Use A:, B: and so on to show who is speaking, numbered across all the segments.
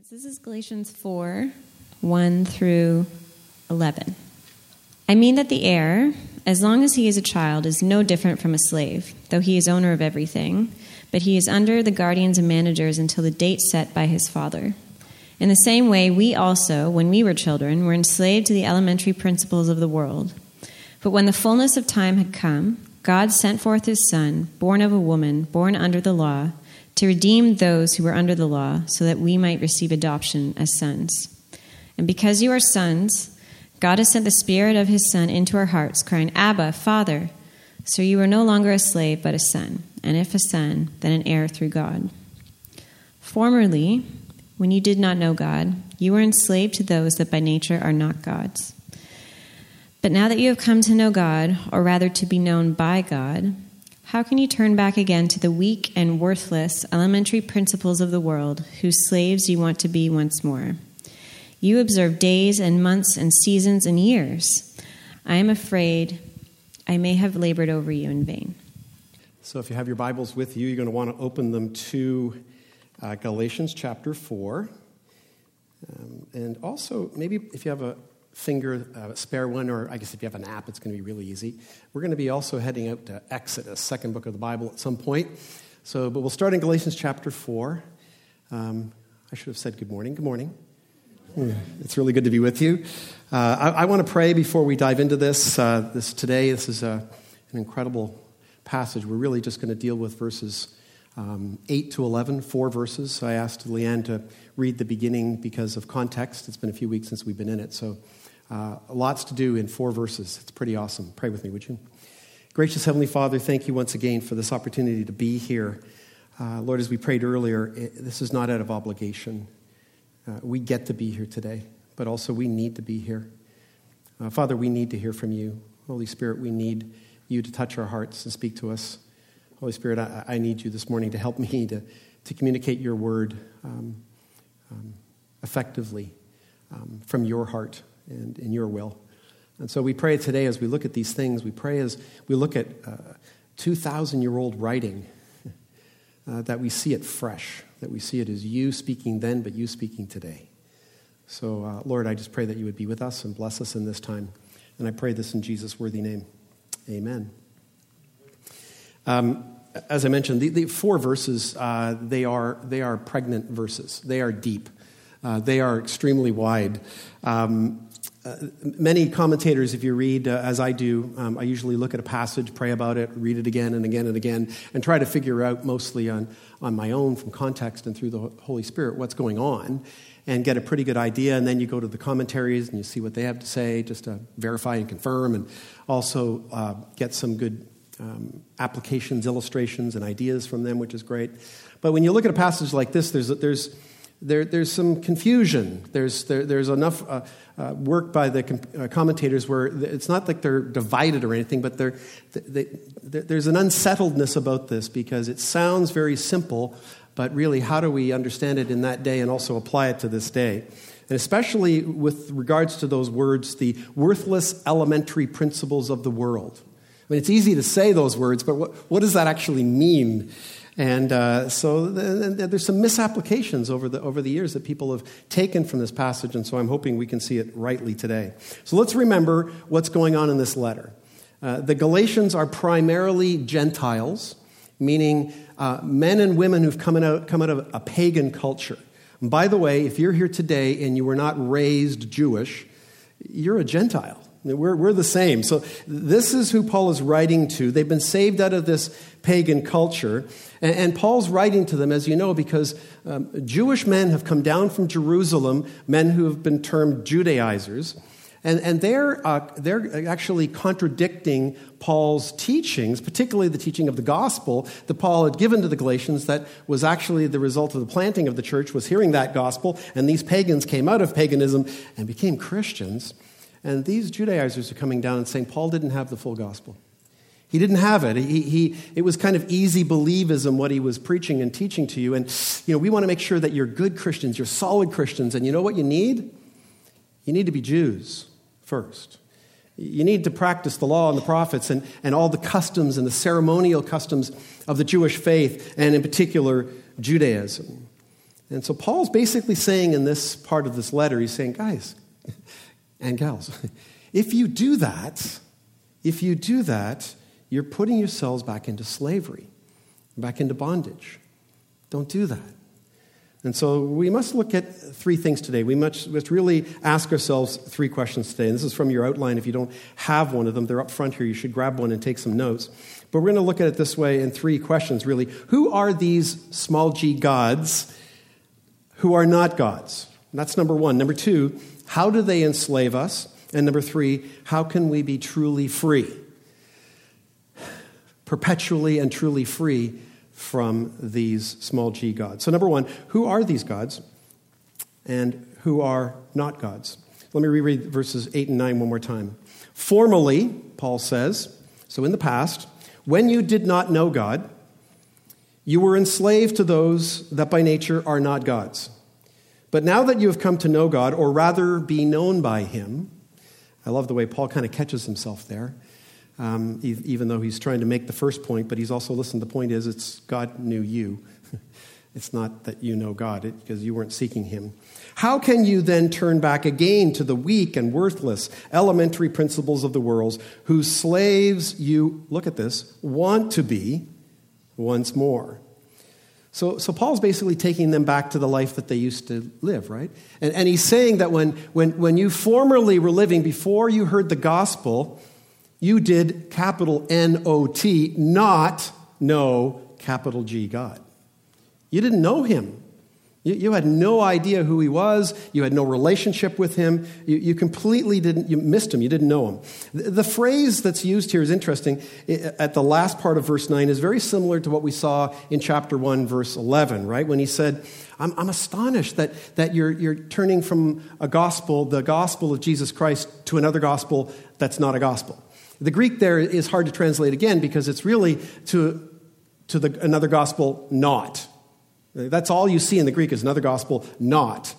A: right, so this is Galatians 4 1 through 11. I mean that the heir, as long as he is a child, is no different from a slave, though he is owner of everything, but he is under the guardians and managers until the date set by his father. In the same way, we also, when we were children, were enslaved to the elementary principles of the world. But when the fullness of time had come, God sent forth his Son, born of a woman, born under the law to redeem those who were under the law, so that we might receive adoption as sons. And because you are sons, God has sent the Spirit of His Son into our hearts, crying, Abba, Father. So you are no longer a slave, but a son, and if a son, then an heir through God. Formerly, when you did not know God, you were enslaved to those that by nature are not God's. But now that you have come to know God, or rather to be known by God, how can you turn back again to the weak and worthless elementary principles of the world, whose slaves you want to be once more? You observe days and months and seasons and years. I am afraid I may have labored over you in vain.
B: So, if you have your Bibles with you, you're going to want to open them to uh, Galatians chapter 4. Um, and also, maybe if you have a finger, uh, spare one, or I guess if you have an app, it's going to be really easy. We're going to be also heading out to Exodus, second book of the Bible, at some point. So, but we'll start in Galatians chapter 4. Um, I should have said good morning. Good morning. It's really good to be with you. Uh, I, I want to pray before we dive into this. Uh, this today, this is a, an incredible passage. We're really just going to deal with verses um, 8 to 11, four verses. I asked Leanne to read the beginning because of context. It's been a few weeks since we've been in it. So uh, lots to do in four verses. It's pretty awesome. Pray with me, would you? Gracious Heavenly Father, thank you once again for this opportunity to be here. Uh, Lord, as we prayed earlier, it, this is not out of obligation. Uh, we get to be here today, but also we need to be here. Uh, Father, we need to hear from you. Holy Spirit, we need you to touch our hearts and speak to us. Holy Spirit, I, I need you this morning to help me to, to communicate your word um, um, effectively um, from your heart and in your will. And so we pray today as we look at these things, we pray as we look at uh, 2,000 year old writing, uh, that we see it fresh, that we see it as you speaking then, but you speaking today. So, uh, Lord, I just pray that you would be with us and bless us in this time. And I pray this in Jesus' worthy name. Amen. Um, as I mentioned, the, the four verses, uh, they, are, they are pregnant verses. They are deep. Uh, they are extremely wide. Um, uh, many commentators, if you read uh, as I do, um, I usually look at a passage, pray about it, read it again and again and again, and try to figure out mostly on, on my own from context and through the Holy Spirit what's going on and get a pretty good idea. And then you go to the commentaries and you see what they have to say just to verify and confirm, and also uh, get some good um, applications, illustrations, and ideas from them, which is great. But when you look at a passage like this, there's, there's there, there's some confusion. There's, there, there's enough uh, uh, work by the com- uh, commentators where it's not like they're divided or anything, but they, they, there's an unsettledness about this because it sounds very simple, but really, how do we understand it in that day and also apply it to this day? And especially with regards to those words, the worthless elementary principles of the world. I mean, it's easy to say those words, but what, what does that actually mean? And uh, so there's some misapplications over the, over the years that people have taken from this passage, and so I'm hoping we can see it rightly today. So let's remember what's going on in this letter. Uh, the Galatians are primarily Gentiles, meaning uh, men and women who've come out, come out of a pagan culture. And by the way, if you're here today and you were not raised Jewish, you're a Gentile. We're, we're the same. So, this is who Paul is writing to. They've been saved out of this pagan culture. And, and Paul's writing to them, as you know, because um, Jewish men have come down from Jerusalem, men who have been termed Judaizers. And, and they're, uh, they're actually contradicting Paul's teachings, particularly the teaching of the gospel that Paul had given to the Galatians, that was actually the result of the planting of the church, was hearing that gospel. And these pagans came out of paganism and became Christians. And these Judaizers are coming down and saying Paul didn't have the full gospel. He didn't have it. He, he, it was kind of easy believism what he was preaching and teaching to you. And, you know, we want to make sure that you're good Christians, you're solid Christians. And you know what you need? You need to be Jews first. You need to practice the law and the prophets and, and all the customs and the ceremonial customs of the Jewish faith, and in particular, Judaism. And so Paul's basically saying in this part of this letter, he's saying, guys and gals, if you do that, if you do that, you're putting yourselves back into slavery, back into bondage. Don't do that. And so we must look at three things today. We must, must really ask ourselves three questions today. And this is from your outline. If you don't have one of them, they're up front here. You should grab one and take some notes. But we're going to look at it this way in three questions, really. Who are these small g gods who are not gods? That's number one. Number two, how do they enslave us? And number three, how can we be truly free? Perpetually and truly free from these small g gods. So, number one, who are these gods and who are not gods? Let me reread verses 8 and 9 one more time. Formerly, Paul says, so in the past, when you did not know God, you were enslaved to those that by nature are not gods. But now that you have come to know God, or rather be known by Him, I love the way Paul kind of catches himself there um, even though he's trying to make the first point, but he's also, listen, the point is it's God knew you. it's not that you know God, because you weren't seeking him. How can you then turn back again to the weak and worthless elementary principles of the world, whose slaves you, look at this, want to be once more? So, so Paul's basically taking them back to the life that they used to live, right? And, and he's saying that when, when, when you formerly were living, before you heard the gospel, you did capital N O T, not know capital G God. You didn't know him. You, you, had no idea who he was. You had no relationship with him. You, you, completely didn't, you missed him. You didn't know him. The, the phrase that's used here is interesting. at the last part of verse 9 is very similar to what we saw in chapter 1, verse 11, right? When he said, I'm, I'm astonished that, that you're, you're turning from a gospel, the gospel of Jesus Christ, to another gospel that's not a gospel. The Greek there is hard to translate again because it's really to, to the, another gospel not. That's all you see in the Greek is another gospel not.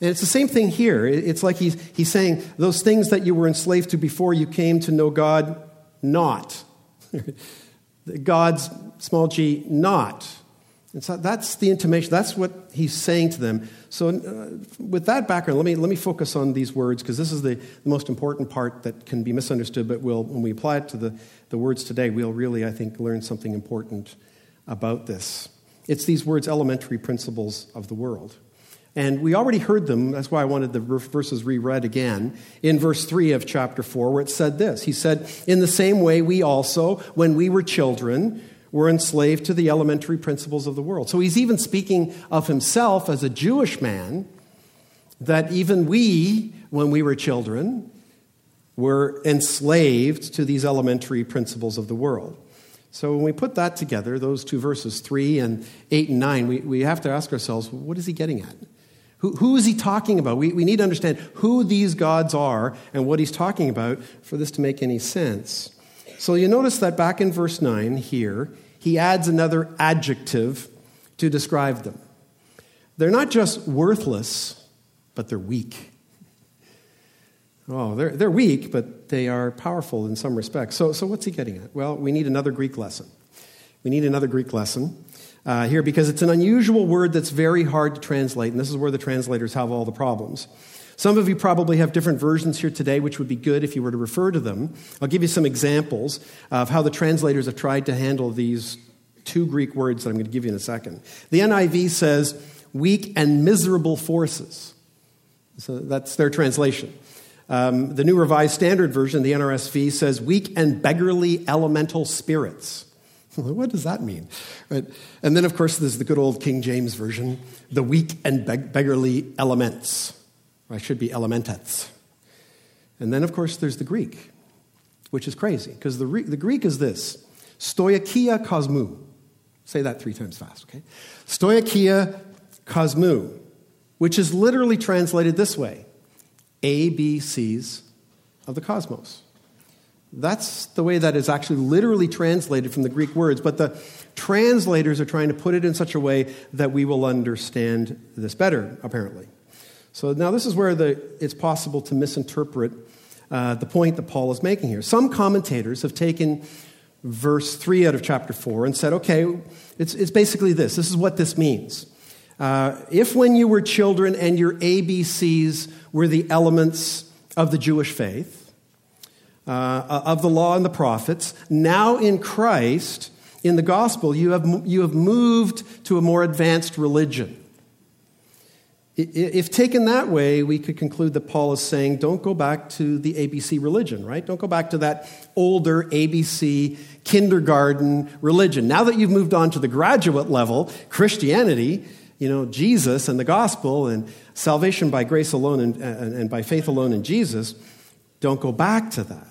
B: And it's the same thing here. It's like he's, he's saying those things that you were enslaved to before you came to know God not. God's small g not. And so that's the intimation. That's what he's saying to them. So, uh, with that background, let me, let me focus on these words because this is the, the, most important part that can be misunderstood. But we'll, when we apply it to the, the words today, we'll really, I think, learn something important about this. It's these words, elementary principles of the world. And we already heard them. That's why I wanted the verses reread again. In verse 3 of chapter 4, where it said this He said, In the same way, we also, when we were children, were enslaved to the elementary principles of the world. So he's even speaking of himself as a Jewish man, that even we, when we were children, were enslaved to these elementary principles of the world. So when we put that together, those two verses, 3 and 8 and 9, we, we have to ask ourselves, what is he getting at? Who, who is he talking about? We, we need to understand who these gods are and what he's talking about for this to make any sense. So you notice that back in verse 9 here, he adds another adjective to describe them. They're not just worthless, but they're weak. Oh, they're, they're weak, but they are powerful in some respects. So, so what's he getting at? Well, we need another Greek lesson. We need another Greek lesson uh, here because it's an unusual word that's very hard to translate, and this is where the translators have all the problems. Some of you probably have different versions here today, which would be good if you were to refer to them. I'll give you some examples of how the translators have tried to handle these two Greek words that I'm going to give you in a second. The NIV says weak and miserable forces. So that's their translation. Um, the New Revised Standard Version, the NRSV, says weak and beggarly elemental spirits. what does that mean? Right. And then, of course, there's the good old King James Version, the weak and beg- beggarly elements. I should be elementets. And then, of course, there's the Greek, which is crazy, because the, the Greek is this stoicheia kosmou. Say that three times fast, okay? Stoicheia kosmou, which is literally translated this way ABCs of the cosmos. That's the way that is actually literally translated from the Greek words, but the translators are trying to put it in such a way that we will understand this better, apparently. So now this is where the, it's possible to misinterpret uh, the point that Paul is making here. Some commentators have taken verse 3 out of chapter 4 and said, okay, it's, it's basically this. This is what this means. Uh, if when you were children and your ABCs were the elements of the Jewish faith, uh, of the law and the prophets, now in Christ, in the gospel, you have, you have moved to a more advanced religion. If taken that way, we could conclude that Paul is saying, don't go back to the ABC religion, right? Don't go back to that older ABC kindergarten religion. Now that you've moved on to the graduate level, Christianity, you know, Jesus and the gospel and salvation by grace alone and, and, and by faith alone in Jesus, don't go back to that.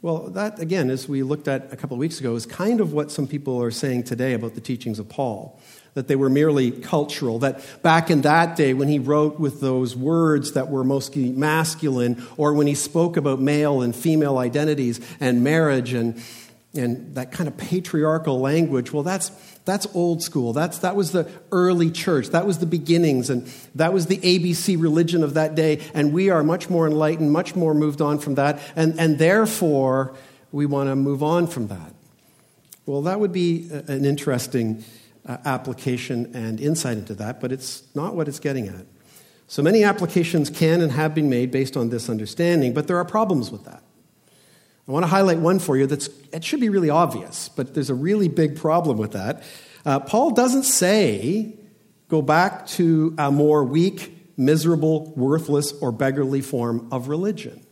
B: Well, that, again, as we looked at a couple of weeks ago, is kind of what some people are saying today about the teachings of Paul that they were merely cultural, that back in that day when he wrote with those words that were mostly masculine, or when he spoke about male and female identities and marriage and, and that kind of patriarchal language, well, that's, that's old school. That's, that was the early church. That was the beginnings, and that was the ABC religion of that day. And we are much more enlightened, much more moved on from that, and, and therefore we want to move on from that. Well, that would be an interesting uh, application and insight into that, but it's not what it's getting at. So many applications can and have been made based on this understanding, but there are problems with that. I want to highlight one for you that's it should be really obvious, but there's a really big problem with that. Uh, Paul doesn't say go back to a more weak, miserable, worthless, or beggarly form of religion.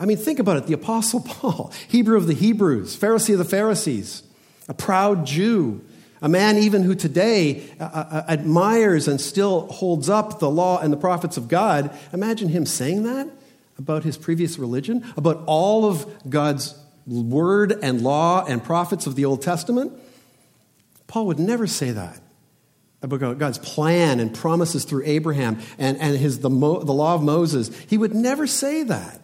B: I mean, think about it. The Apostle Paul, Hebrew of the Hebrews, Pharisee of the Pharisees, a proud Jew, a man even who today uh, uh, uh, admires and still holds up the law and the prophets of God. Imagine him saying that about his previous religion, about all of God's word and law and prophets of the Old Testament. Paul would never say that about God's plan and promises through Abraham and, and his, the, Mo, the law of Moses. He would never say that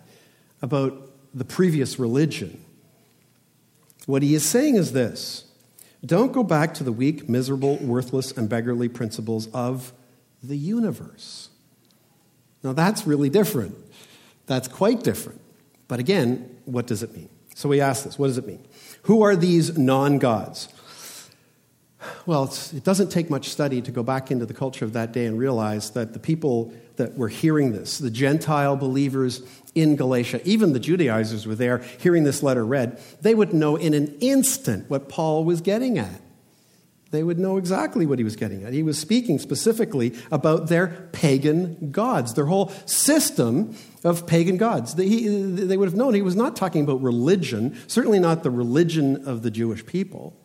B: about the previous religion. What he is saying is this don't go back to the weak, miserable, worthless, and beggarly principles of the universe. Now, that's really different. That's quite different. But again, what does it mean? So we ask this what does it mean? Who are these non gods? Well, it doesn't take much study to go back into the culture of that day and realize that the people that were hearing this, the Gentile believers in Galatia, even the Judaizers were there hearing this letter read, they would know in an instant what Paul was getting at. They would know exactly what he was getting at. He was speaking specifically about their pagan gods, their whole system of pagan gods. They, he, they would have known he was not talking about religion, certainly not the religion of the Jewish people,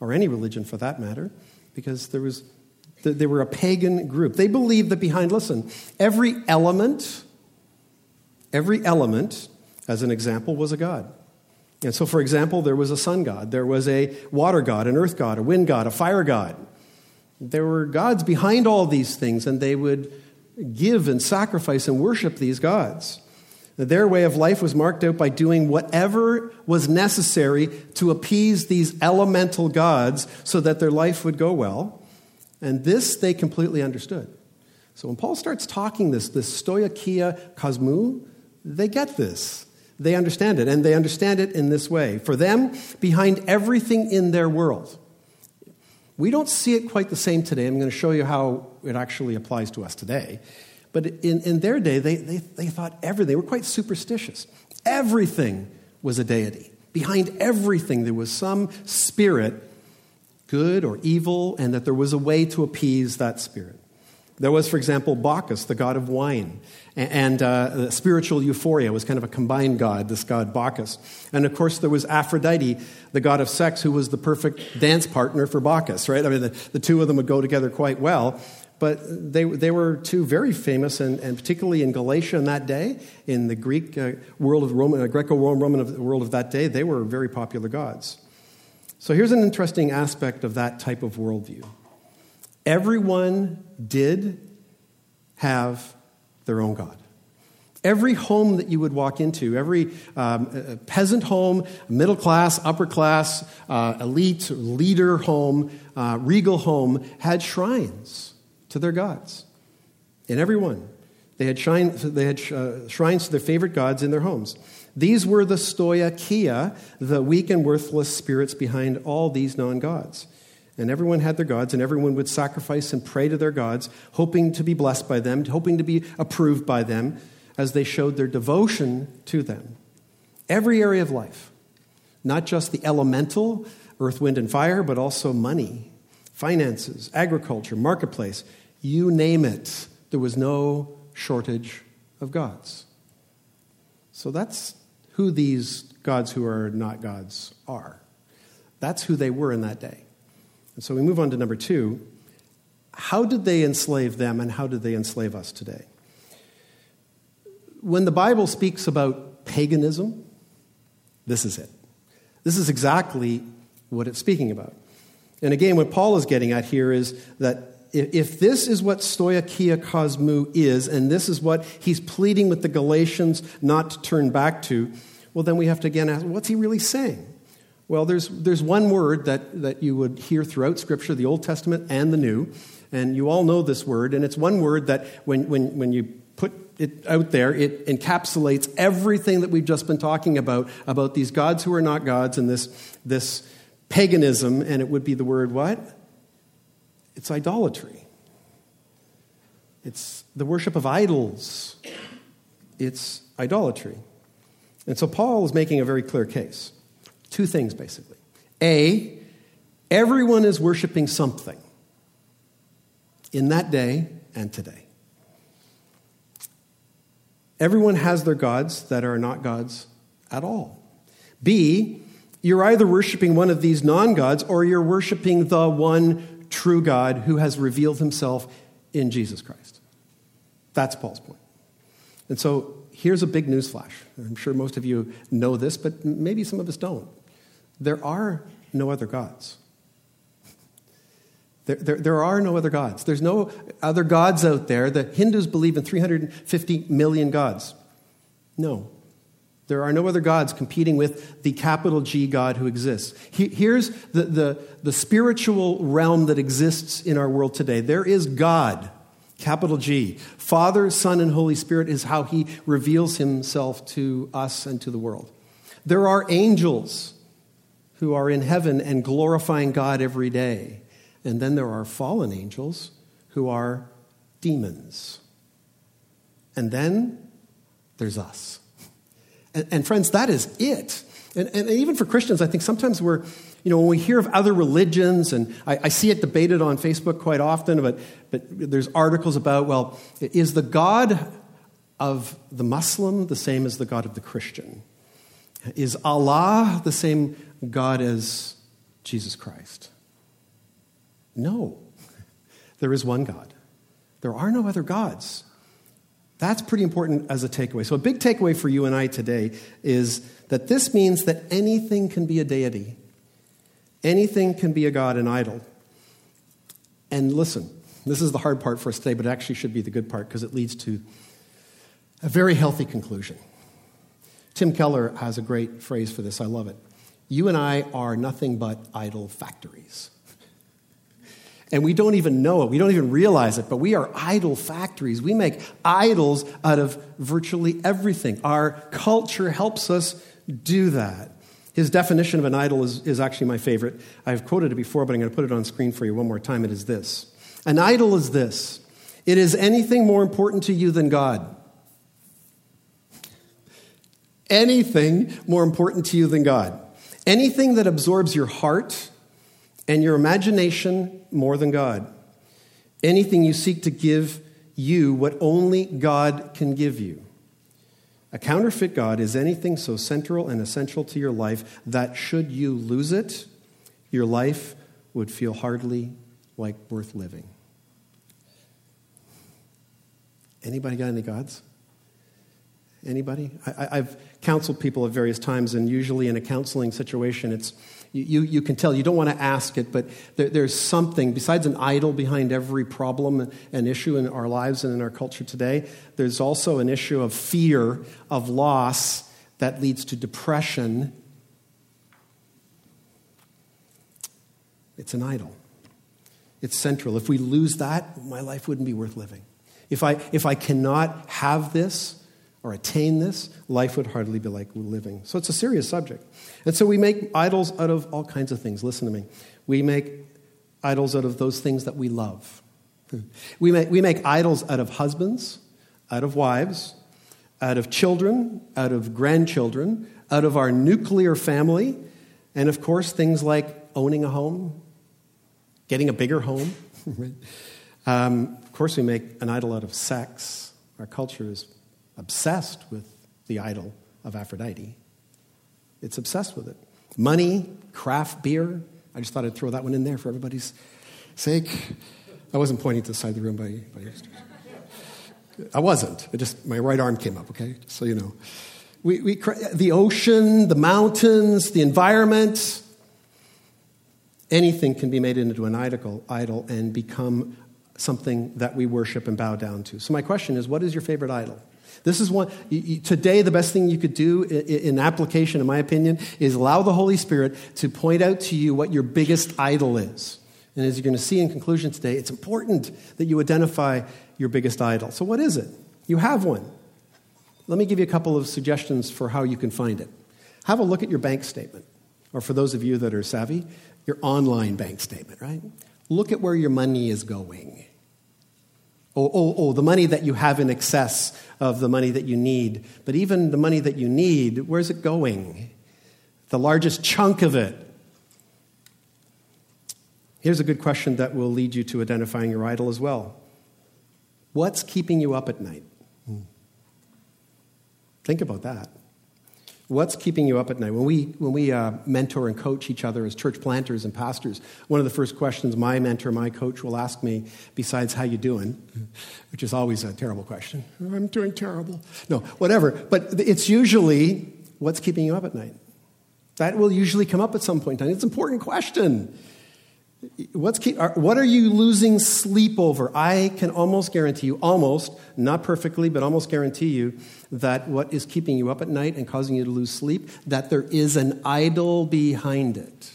B: or any religion for that matter, because there was, they were a pagan group. They believed that behind, listen, every element Every element, as an example, was a god. And so, for example, there was a sun god, there was a water god, an earth god, a wind god, a fire god. There were gods behind all these things, and they would give and sacrifice and worship these gods. Their way of life was marked out by doing whatever was necessary to appease these elemental gods so that their life would go well. And this they completely understood. So when Paul starts talking this, this stoicheia kosmou, they get this. They understand it, and they understand it in this way. For them, behind everything in their world, we don't see it quite the same today. I'm going to show you how it actually applies to us today. But in, in their day, they, they, they thought everything, they were quite superstitious. Everything was a deity. Behind everything, there was some spirit, good or evil, and that there was a way to appease that spirit. There was, for example, Bacchus, the god of wine, and uh, spiritual euphoria was kind of a combined god, this god Bacchus. And of course, there was Aphrodite, the god of sex, who was the perfect dance partner for Bacchus, right? I mean, the, the two of them would go together quite well. But they, they were two very famous, and, and particularly in Galatia in that day, in the Greek uh, world of Roman, uh, Greco-Roman world of that day, they were very popular gods. So here's an interesting aspect of that type of worldview. Everyone did have their own God. Every home that you would walk into, every um, peasant home, middle class, upper class, uh, elite, leader home, uh, regal home, had shrines to their gods. In every one. They had, shrine, they had uh, shrines to their favorite gods in their homes. These were the stoicheia, the weak and worthless spirits behind all these non gods. And everyone had their gods, and everyone would sacrifice and pray to their gods, hoping to be blessed by them, hoping to be approved by them as they showed their devotion to them. Every area of life, not just the elemental, earth, wind, and fire, but also money, finances, agriculture, marketplace, you name it. There was no shortage of gods. So that's who these gods who are not gods are. That's who they were in that day. And so we move on to number two. How did they enslave them and how did they enslave us today? When the Bible speaks about paganism, this is it. This is exactly what it's speaking about. And again, what Paul is getting at here is that if this is what stoicheia kosmou is, and this is what he's pleading with the Galatians not to turn back to, well, then we have to again ask, what's he really saying? Well, there's, there's one word that, that you would hear throughout Scripture, the Old Testament and the New, and you all know this word, and it's one word that when, when, when you put it out there, it encapsulates everything that we've just been talking about, about these gods who are not gods and this, this paganism, and it would be the word what? It's idolatry. It's the worship of idols. It's idolatry. And so Paul is making a very clear case. Two things, basically. A, everyone is worshiping something in that day and today. Everyone has their gods that are not gods at all. B, you're either worshiping one of these non gods or you're worshiping the one true God who has revealed himself in Jesus Christ. That's Paul's point. And so here's a big news flash. I'm sure most of you know this, but maybe some of us don't. There are no other gods. There, there, there, are no other gods. There's no other gods out there. The Hindus believe in 350 million gods. No. There are no other gods competing with the capital G God who exists. here's the, the, the spiritual realm that exists in our world today there is God, capital G. Father, Son, and Holy Spirit is how he reveals himself to us and to the world. There are angels who are in heaven and glorifying God every day. And then there are fallen angels who are demons. And then there's us. And, and friends, that is it. And, and, even for Christians, I think sometimes we're, you know, when we hear of other religions, and I, I see it debated on Facebook quite often, but, but there's articles about, well, is the God of the Muslim the same as the God of the Christian? Is Allah the same God as Jesus Christ? No. There is one God. There are no other gods. That's pretty important as a takeaway. So, a big takeaway for you and I today is that this means that anything can be a deity, anything can be a god, an idol. And listen, this is the hard part for us today, but it actually should be the good part because it leads to a very healthy conclusion. Tim Keller has a great phrase for this. I love it. You and I are nothing but idol factories. And we don't even know it. We don't even realize it, but we are idol factories. We make idols out of virtually everything. Our culture helps us do that. His definition of an idol is, is actually my favorite. I've quoted it before, but I'm going to put it on screen for you one more time. It is this An idol is this it is anything more important to you than God. Anything more important to you than God. Anything that absorbs your heart and your imagination more than God. Anything you seek to give you what only God can give you. A counterfeit God is anything so central and essential to your life that should you lose it, your life would feel hardly like worth living. Anybody got any gods? Anybody? I, have counseled people at various times, and usually in a counseling situation, it's you, you can tell, you don't want to ask it, but there, there's something, besides an idol behind every problem and issue in our lives and in our culture today, there's also an issue of fear, of loss that leads to depression. It's an idol. It's central. If we lose that, my life wouldn't be worth living. If I, if I cannot have this, or attain this, life would hardly be like living. So it's a serious subject. And so we make idols out of all kinds of things. Listen to me. We make idols out of those things that we love. We make, we make idols out of husbands, out of wives, out of children, out of grandchildren, out of our nuclear family, and of course, things like owning a home, getting a bigger home. um, of course, we make an idol out of sex. Our culture is obsessed with the idol of Aphrodite. It's obsessed with it. Money, craft beer. I just thought I'd throw that one in there for everybody's sake. I wasn't pointing to the side of the room by, by I wasn't. It just my right arm came up. Okay, so you know, we, we the ocean, the mountains, the environment. Anything can be made into an idol, idol and become something that we worship and bow down to. So my question is, what is your favorite idol? This is one, today, the best thing you could do in application, in my opinion, is allow the Holy Spirit to point out to you what your biggest idol is. And as you're going to see in conclusion today, it's important that you identify your biggest idol. So, what is it? You have one. Let me give you a couple of suggestions for how you can find it. Have a look at your bank statement, or for those of you that are savvy, your online bank statement, right? Look at where your money is going. Oh, oh, oh, the money that you have in excess of the money that you need. But even the money that you need, where's it going? The largest chunk of it. Here's a good question that will lead you to identifying your idol as well. What's keeping you up at night? Hmm. Think about that. What's keeping you up at night? When we, when we uh, mentor and coach each other as church planters and pastors, one of the first questions my mentor, my coach, will ask me, besides how you doing, which is always a terrible question. I'm doing terrible. No, whatever. But it's usually, what's keeping you up at night? That will usually come up at some point in time. It's an important question. What's what are you losing sleep over? I can almost guarantee you, almost, not perfectly, but almost guarantee you, that what is keeping you up at night and causing you to lose sleep, that there is an idol behind it.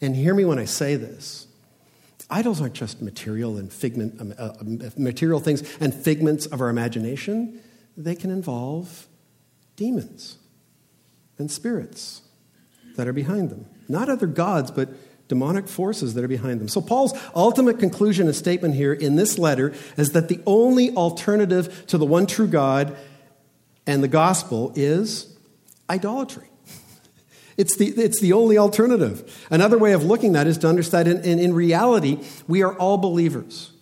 B: And hear me when I say this. Idols aren't just material and figment, um, uh, um, material things and figments of our imagination. They can involve demons and spirits that are behind them. Not other gods, but demonic forces that are behind them. So, Paul's ultimate conclusion and statement here in this letter is that the only alternative to the one true God and the gospel is idolatry. It's the, it's the only alternative. Another way of looking at it is to understand in, in, in reality, we are all believers.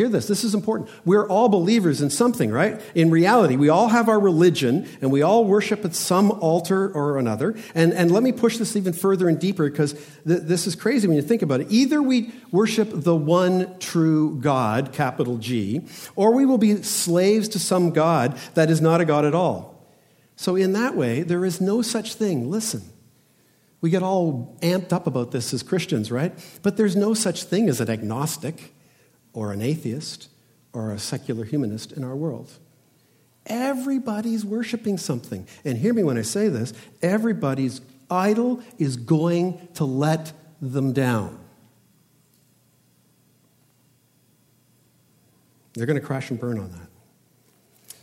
B: Hear this, this is important. We're all believers in something, right? In reality, we all have our religion and we all worship at some altar or another. And, and let me push this even further and deeper because th- this is crazy when you think about it. Either we worship the one true God, capital G, or we will be slaves to some God that is not a God at all. So, in that way, there is no such thing. Listen. We get all amped up about this as Christians, right? But there's no such thing as an agnostic or an atheist or a secular humanist in our world. Everybody's worshiping something. And hear me when I say this everybody's idol is going to let them down. They're going to crash and burn on that.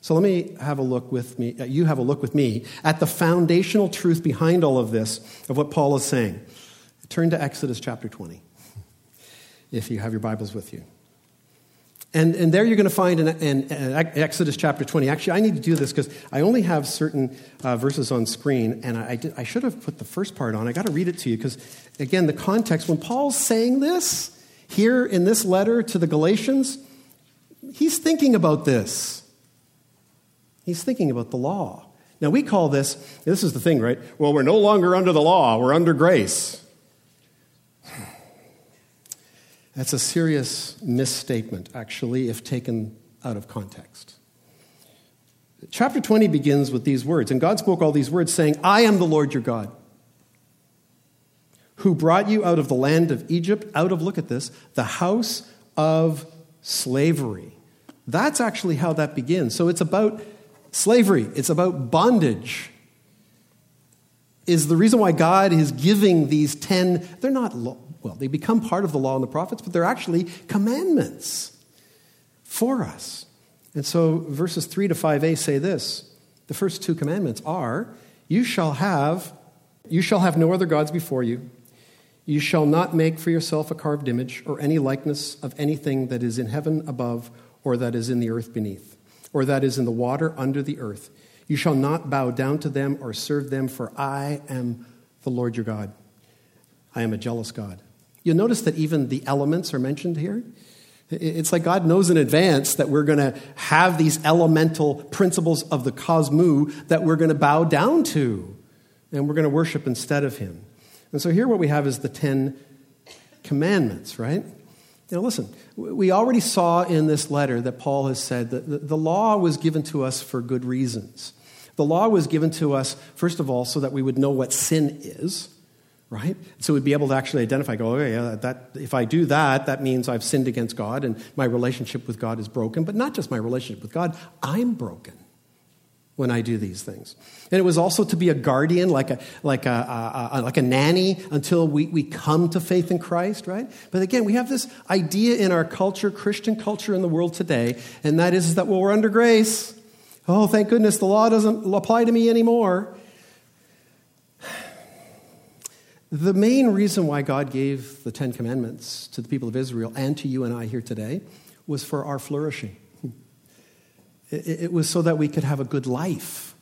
B: So let me have a look with me, uh, you have a look with me at the foundational truth behind all of this, of what Paul is saying. Turn to Exodus chapter 20, if you have your Bibles with you. And, and there you're going to find in, in, in, Exodus chapter 20. Actually, I need to do this because I only have certain uh, verses on screen, and I, I, did, I, should have put the first part on. I got to read it to you because, again, the context, when Paul's saying this here in this letter to the Galatians, he's thinking about this. He's thinking about the law. Now, we call this, this is the thing, right? Well, we're no longer under the law, we're under grace. That's a serious misstatement, actually, if taken out of context. Chapter 20 begins with these words, and God spoke all these words, saying, I am the Lord your God, who brought you out of the land of Egypt, out of, look at this, the house of slavery. That's actually how that begins. So it's about slavery, it's about bondage. Is the reason why God is giving these 10, they're not well, they become part of the law and the prophets, but they're actually commandments for us. And so verses 3 to 5a say this the first two commandments are you shall have you shall have no other gods before you You shall not make for yourself a carved image or any likeness of anything that is in heaven above, or that is in the earth beneath, or that is in the water under the earth. You shall not bow down to them or serve them, for I am the Lord your God. I am a jealous God. You'll notice that even the elements are mentioned here. It's like God knows in advance that we're going to have these elemental principles of the cosmos that we're going to bow down to and we're going to worship instead of Him. And so here what we have is the Ten Commandments, right? Now, listen, we already saw in this letter that Paul has said that the law was given to us for good reasons. The law was given to us, first of all, so that we would know what sin is right? So we'd be able to actually identify, go, okay, yeah, that, if I do that, that means I've sinned against God and my relationship with God is broken. But not just my relationship with God, I'm broken when I do these things. And it was also to be a guardian, like a, like a, a, a, like a nanny until we, we come to faith in Christ, right? But again, we have this idea in our culture, Christian culture in the world today, and that is that, well, we're under grace. Oh, thank goodness the law doesn't apply to me anymore. The main reason why God gave the Ten Commandments to the people of Israel and to you and I here today was for our flourishing. It was so that we could have a good life.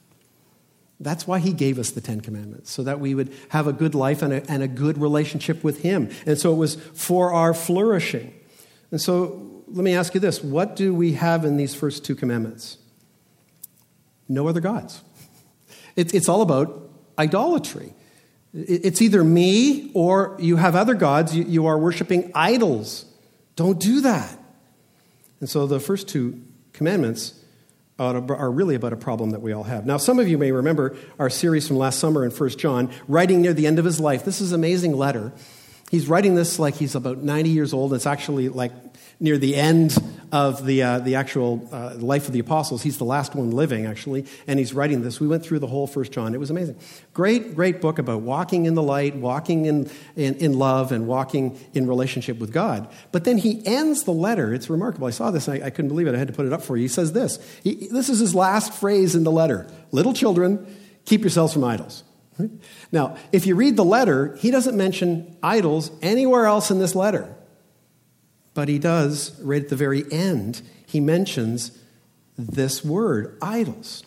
B: That's why he gave us the Ten Commandments, so that we would have a good life and a, and a good relationship with him. And so it was for our flourishing. And so let me ask you this what do we have in these first two commandments? No other gods. It, it's all about idolatry. It's either me or you have other gods. You, are worshiping idols. Don't do that. And so the first two commandments are really about a problem that we all have. Now, some of you may remember our series from last summer in 1 John, writing near the end of his life. This is an amazing letter. He's writing this like he's about 90 years old. It's actually like near the end of the, uh, the actual uh, life of the apostles. He's the last one living, actually, and he's writing this. We went through the whole First John. It was amazing. Great, great book about walking in the light, walking in, in, in love, and walking in relationship with God. But then he ends the letter. It's remarkable. I saw this, I, I couldn't believe it. I had to put it up for you. He says this. He, this is his last phrase in the letter Little children, keep yourselves from idols. Now, if you read the letter, he doesn't mention idols anywhere else in this letter. But he does, right at the very end, he mentions this word, idols.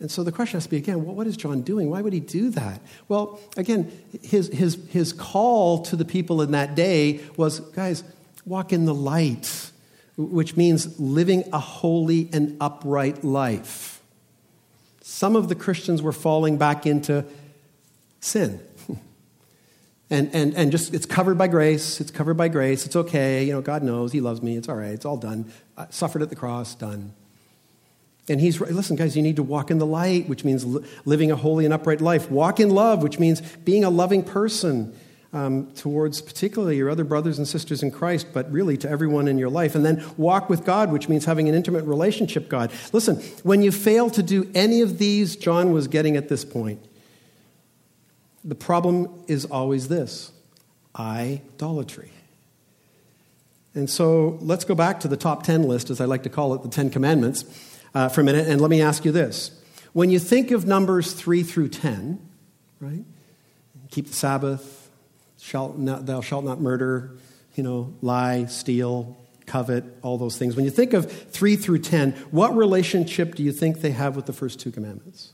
B: And so the question has to be again, what is John doing? Why would he do that? Well, again, his, his, his call to the people in that day was guys, walk in the light, which means living a holy and upright life. Some of the Christians were falling back into sin and, and, and just it's covered by grace. It's covered by grace. It's okay. You know, God knows. He loves me. It's all right. It's all done. I suffered at the cross, done. And he's, listen, guys, you need to walk in the light, which means living a holy and upright life. Walk in love, which means being a loving person um, towards particularly your other brothers and sisters in Christ, but really to everyone in your life. And then walk with God, which means having an intimate relationship God. Listen, when you fail to do any of these, John was getting at this point the problem is always this idolatry. And so let's go back to the top 10 list, as I like to call it, the 10 commandments, uh, for a minute, and let me ask you this. When you think of numbers 3 through 10, right? Keep the Sabbath, shalt not, thou shalt not murder, you know, lie, steal, covet, all those things. When you think of 3 through 10, what relationship do you think they have with the first two commandments?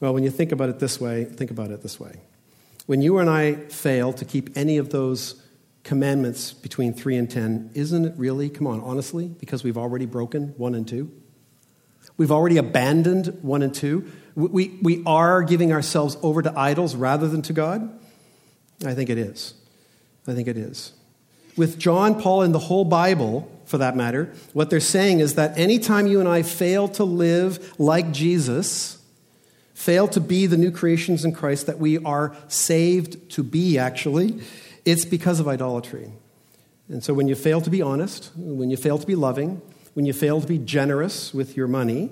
B: Well, when you think about it this way, think about it this way. When you and I fail to keep any of those commandments between 3 and 10, isn't it really, come on, honestly, because we've already broken 1 and 2? We've already abandoned 1 and 2. We, we are giving ourselves over to idols rather than to God? I think it is. I think it is. With John, Paul, and the whole Bible, for that matter, what they're saying is that anytime you and I fail to live like Jesus, fail to be the new creations in Christ that we are saved to be, actually, it's because of idolatry. And so when you fail to be honest, when you fail to be loving, when you fail to be generous with your money,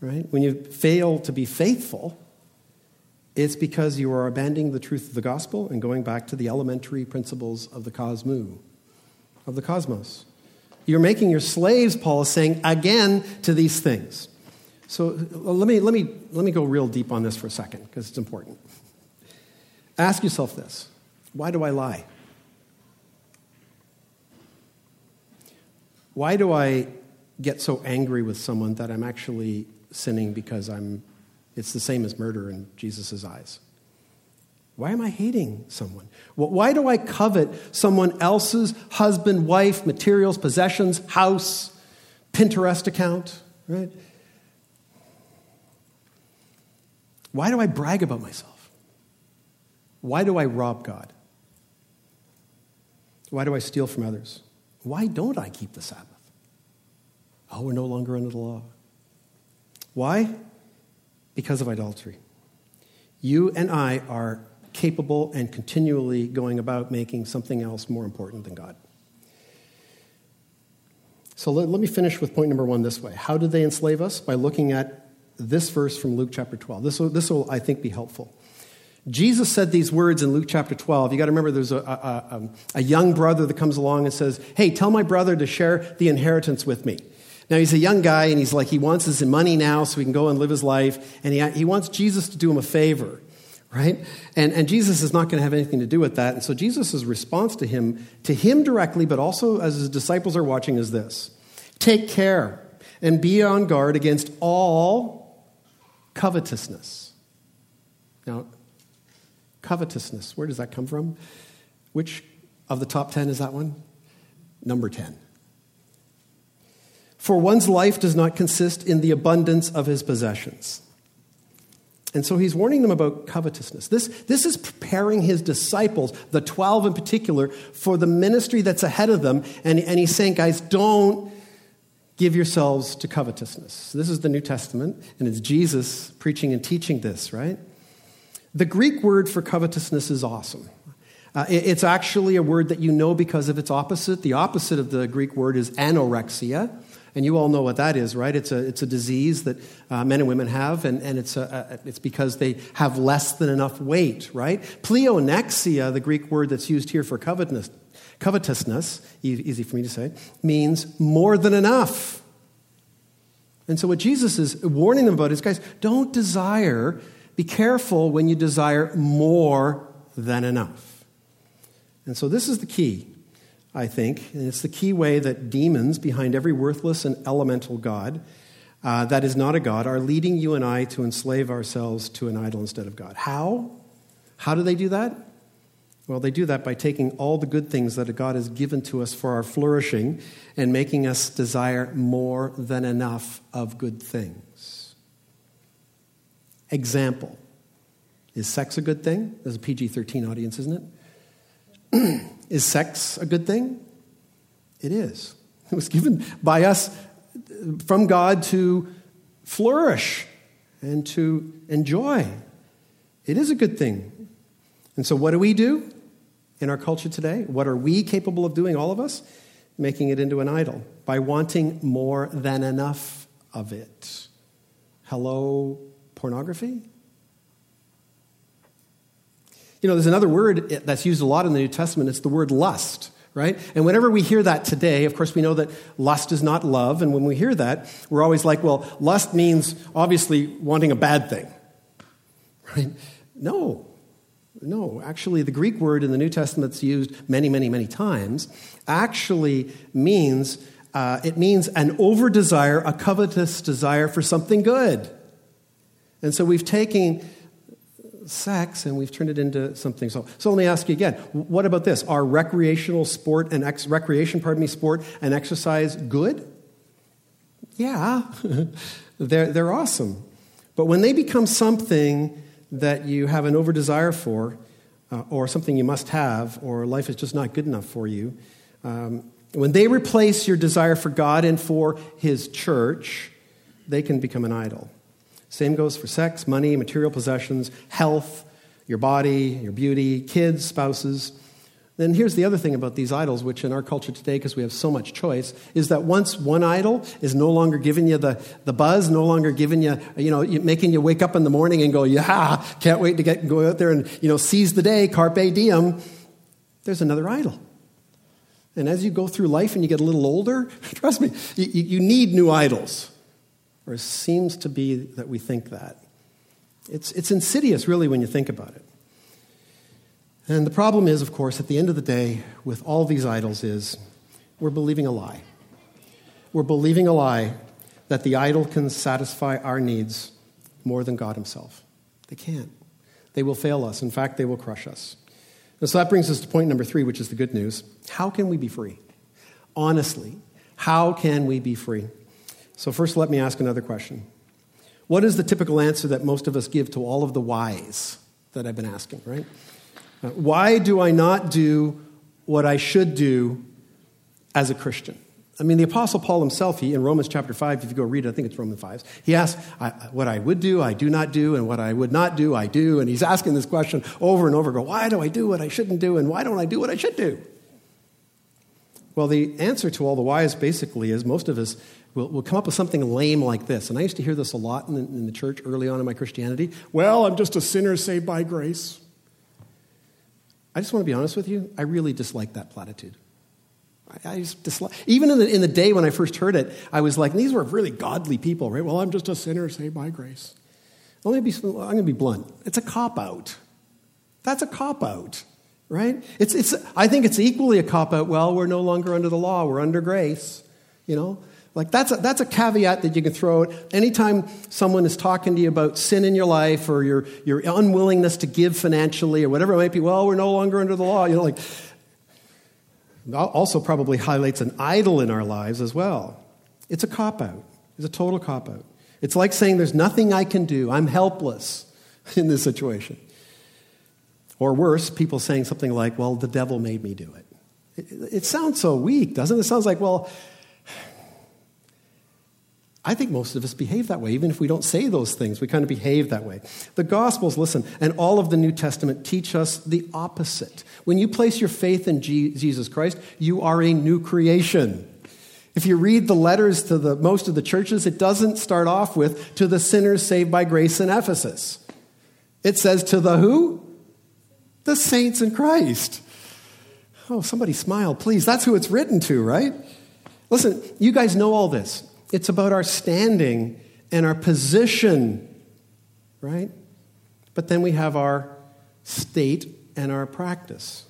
B: right? When you fail to be faithful, it's because you are abandoning the truth of the gospel and going back to the elementary principles of the cosmos, of the cosmos. You're making your slaves, Paul is saying, again to these things. So uh, let me, let me, let me go real deep on this for a second because it's important. Ask yourself this Why do I lie? Why do I get so angry with someone that I'm actually sinning because I'm, it's the same as murder in Jesus' eyes? Why am I hating someone? Why do I covet someone else's husband, wife, materials, possessions, house, Pinterest account, right? Why do I brag about myself? Why do I rob God? Why do I steal from others? Why don't I keep the Sabbath? Oh, we're no longer under the law. Why? Because of idolatry. You and I are capable and continually going about making something else more important than God. So let, let, me finish with point number one this way. How did they enslave us? By looking at this verse from Luke chapter 12. This will, this will I think, be helpful. Jesus said these words in Luke chapter 12. You got to remember there's a, a, a, um, a young brother that comes along and says, Hey, tell my brother to share the inheritance with me. Now, he's a young guy and he's like, he wants his money now so he can go and live his life. And he, he wants Jesus to do him a favor, right? And, and Jesus is not going to have anything to do with that. And so Jesus' response to him, to him directly, but also as his disciples are watching, is this Take care and be on guard against all covetousness. Now, covetousness, where does that come from? Which of the top 10 is that one? Number 10. For one's life does not consist in the abundance of his possessions. And so he's warning them about covetousness. This, this is preparing his disciples, the 12 in particular, for the ministry that's ahead of them. And, and he's saying, guys, don't give yourselves to covetousness. This is the New Testament, and it's Jesus preaching and teaching this, right? The Greek word for covetousness is awesome. Uh, it, it's actually a word that you know because of its opposite. The opposite of the Greek word is anorexia. And you all know what that is, right? It's a, it's a disease that uh, men and women have, and, and it's, a, a, it's because they have less than enough weight, right? Pleonexia, the Greek word that's used here for covetousness, covetousness, easy for me to say, means more than enough. And so what Jesus is warning them about is, guys, don't desire, be careful when you desire more than enough. And so this is the key. I think. And it's the key way that demons behind every worthless and elemental God uh, that is not a God are leading you and I to enslave ourselves to an idol instead of God. How? How do they do that? Well, they do that by taking all the good things that God has given to us for our flourishing and making us desire more than enough of good things. Example Is sex a good thing? There's a PG 13 audience, isn't it? Is sex a good thing? It is. It was given by us from God to flourish and to enjoy. It is a good thing. And so, what do we do in our culture today? What are we capable of doing, all of us? Making it into an idol by wanting more than enough of it. Hello, pornography? You know, there's another word that's used a lot in the New Testament. It's the word lust, right? And whenever we hear that today, of course, we know that lust is not love. And when we hear that, we're always like, well, lust means obviously wanting a bad thing, right? No. No, actually, the Greek word in the New Testament that's used many, many, many times actually means uh, it means an over desire, a covetous desire for something good. And so we've taken sex and we've turned it into something. So, so let me ask you again what about this? Are recreational sport and ex- recreation, pardon me, sport and exercise good? Yeah, they're, they're awesome. But when they become something that you have an over desire for, uh, or something you must have, or life is just not good enough for you, um, when they replace your desire for God and for His church, they can become an idol. Same goes for sex, money, material possessions, health, your body, your beauty, kids, spouses. Then here's the other thing about these idols, which in our culture today, because we have so much choice, is that once one idol is no longer giving you the, the buzz, no longer giving you, you know, making you wake up in the morning and go, yeah, can't wait to get, go out there and, you know, seize the day, carpe diem, there's another idol. And as you go through life and you get a little older, trust me, you, you need new idols or it seems to be that we think that. It's, it's insidious, really, when you think about it. And the problem is, of course, at the end of the day, with all these idols, is we're believing a lie. We're believing a lie that the idol can satisfy our needs more than God Himself. They can't. They will fail us. In fact, they will crush us. And so that brings us to point number three, which is the good news. How can we be free? Honestly, how can we be free? So, first, let me ask another question. What is the typical answer that most of us give to all of the whys that I've been asking, right? Why do I not do what I should do as a Christian? I mean, the Apostle Paul himself, he, in Romans chapter 5, if you go read it, I think it's Romans 5, he asks, What I would do, I do not do, and what I would not do, I do. And he's asking this question over and over, go, Why do I do what I shouldn't do, and why don't I do what I should do? Well, the answer to all the whys basically is most of us will, will come up with something lame like this. And I used to hear this a lot in in the church early on in my Christianity. Well, I'm just a sinner saved by grace. I just want to be honest with you. I really dislike that platitude. I, I just dislike, even in the, in the day when I first heard it, I was like, these were really godly people, right? Well, I'm just a sinner saved by grace. Well, maybe I'm going to be blunt. It's a cop out. That's a cop out, right? It's, it's, I think it's equally a cop out. Well, we're no longer under the law, we're under grace. You know, like that's a, that's a caveat that you can throw out anytime someone is talking to you about sin in your life or your, your unwillingness to give financially or whatever it might be. Well, we're no longer under the law. You know, like also probably highlights an idol in our lives as well. It's a cop out. It's a total cop out. It's like saying there's nothing I can do. I'm helpless in this situation. Or worse, people saying something like, well, the devil made me do it. It, it sounds so weak, doesn't it? It sounds like, well, I think most of us behave that way. Even if we don't say those things, we kind of behave that way. The Gospels, listen, and all of the New Testament teach us the opposite. When you place your faith in Jesus Christ, you are a new creation. If you read the letters to the, most of the churches, it doesn't start off with, to the sinners saved by grace in Ephesus. It says, to the who? The saints in Christ. Oh, somebody smile, please. That's who it's written to, right? Listen, you guys know all this. It's about our standing and our position, right? But then we have our state and our practice.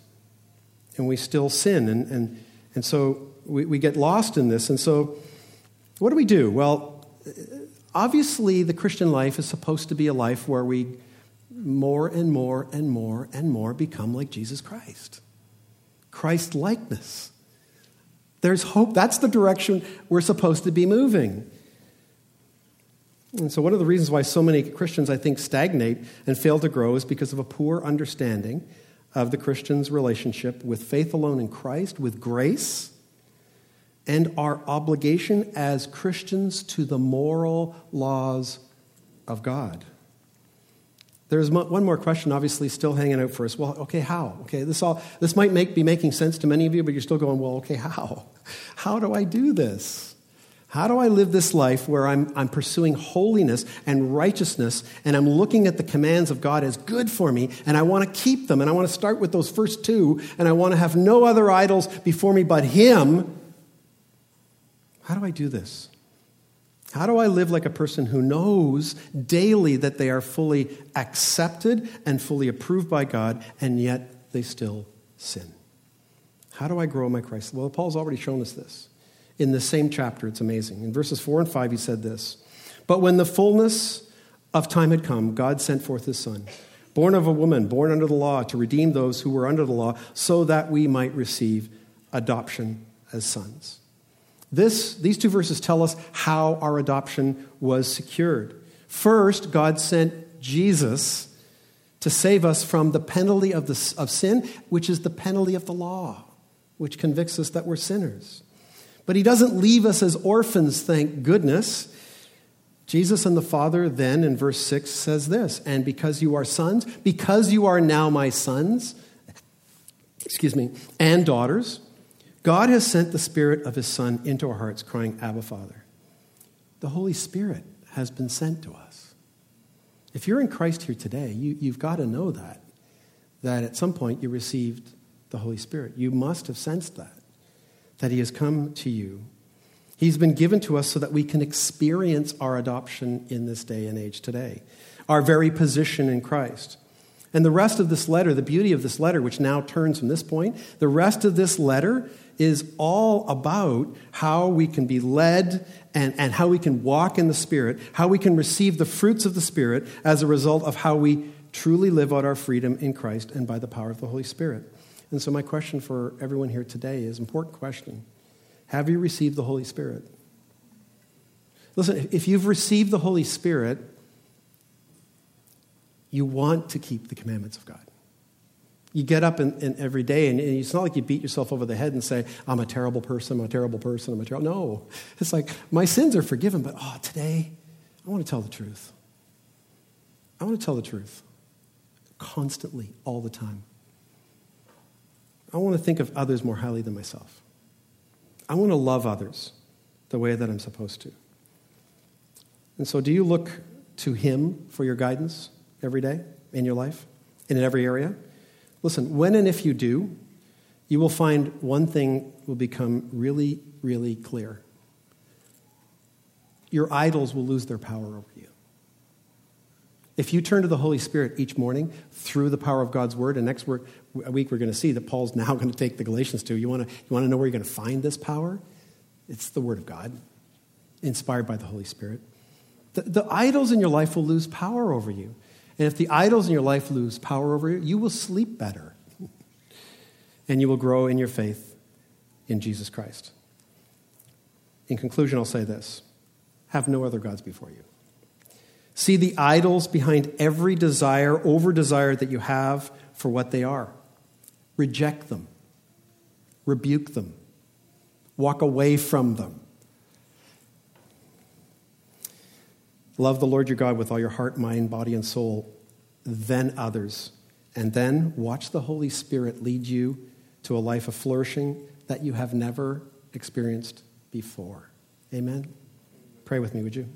B: And we still sin. And, and, and so we, we get lost in this. And so, what do we do? Well, obviously, the Christian life is supposed to be a life where we more and more and more and more become like Jesus Christ. Christ likeness. There's hope. That's the direction we're supposed to be moving. And so, one of the reasons why so many Christians, I think, stagnate and fail to grow is because of a poor understanding of the Christian's relationship with faith alone in Christ, with grace, and our obligation as Christians to the moral laws of God. There's one more question, obviously, still hanging out for us. Well, okay, how? Okay, this all this might make, be making sense to many of you, but you're still going, well, okay, how? How do I do this? How do I live this life where I'm, I'm pursuing holiness and righteousness and I'm looking at the commands of God as good for me and I want to keep them and I want to start with those first two and I want to have no other idols before me but Him? How do I do this? How do I live like a person who knows daily that they are fully accepted and fully approved by God, and yet they still sin? How do I grow in my Christ? Well, Paul's already shown us this. In the same chapter, it's amazing. In verses 4 and 5, he said this But when the fullness of time had come, God sent forth his Son, born of a woman, born under the law, to redeem those who were under the law, so that we might receive adoption as sons. This, these two verses tell us how our adoption was secured. First, God sent Jesus to save us from the penalty of, the, of sin, which is the penalty of the law, which convicts us that we're sinners. But he doesn't leave us as orphans, thank goodness. Jesus and the Father then in verse 6 says this, and because you are sons, because you are now my sons, excuse me, and daughters, God has sent the Spirit of His Son into our hearts, crying, Abba, Father. The Holy Spirit has been sent to us. If you're in Christ here today, you, you've got to know that, that at some point you received the Holy Spirit. You must have sensed that, that He has come to you. He's been given to us so that we can experience our adoption in this day and age today, our very position in Christ. And the rest of this letter, the beauty of this letter, which now turns from this point, the rest of this letter is all about how we can be led and, and how we can walk in the Spirit, how we can receive the fruits of the Spirit as a result of how we truly live out our freedom in Christ and by the power of the Holy Spirit. And so, my question for everyone here today is important question Have you received the Holy Spirit? Listen, if you've received the Holy Spirit, you want to keep the commandments of God. You get up in every day, and, and, it's not like you beat yourself over the head and say, I'm a terrible person, I'm a terrible person, I'm a terrible. No. It's like, my sins are forgiven, but oh, today, I want to tell the truth. I want to tell the truth constantly, all the time. I want to think of others more highly than myself. I want to love others the way that I'm supposed to. And so, do you look to Him for your guidance every day in your life and in every area? Listen, when and if you do, you will find one thing will become really, really clear. Your idols will lose their power over you. If you turn to the Holy Spirit each morning through the power of God's Word, and next week we're going to see that Paul's now going to take the Galatians to. You want to, you want to know where you're going to find this power? It's the Word of God, inspired by the Holy Spirit. The, the idols in your life will lose power over you. And if the idols in your life lose power over you, you will sleep better. and you will grow in your faith in Jesus Christ. In conclusion, I'll say this have no other gods before you. See the idols behind every desire, over desire that you have for what they are. Reject them, rebuke them, walk away from them. Love the Lord your God with all your heart, mind, body, and soul, then others. And then watch the Holy Spirit lead you to a life of flourishing that you have never experienced before. Amen? Pray with me, would you?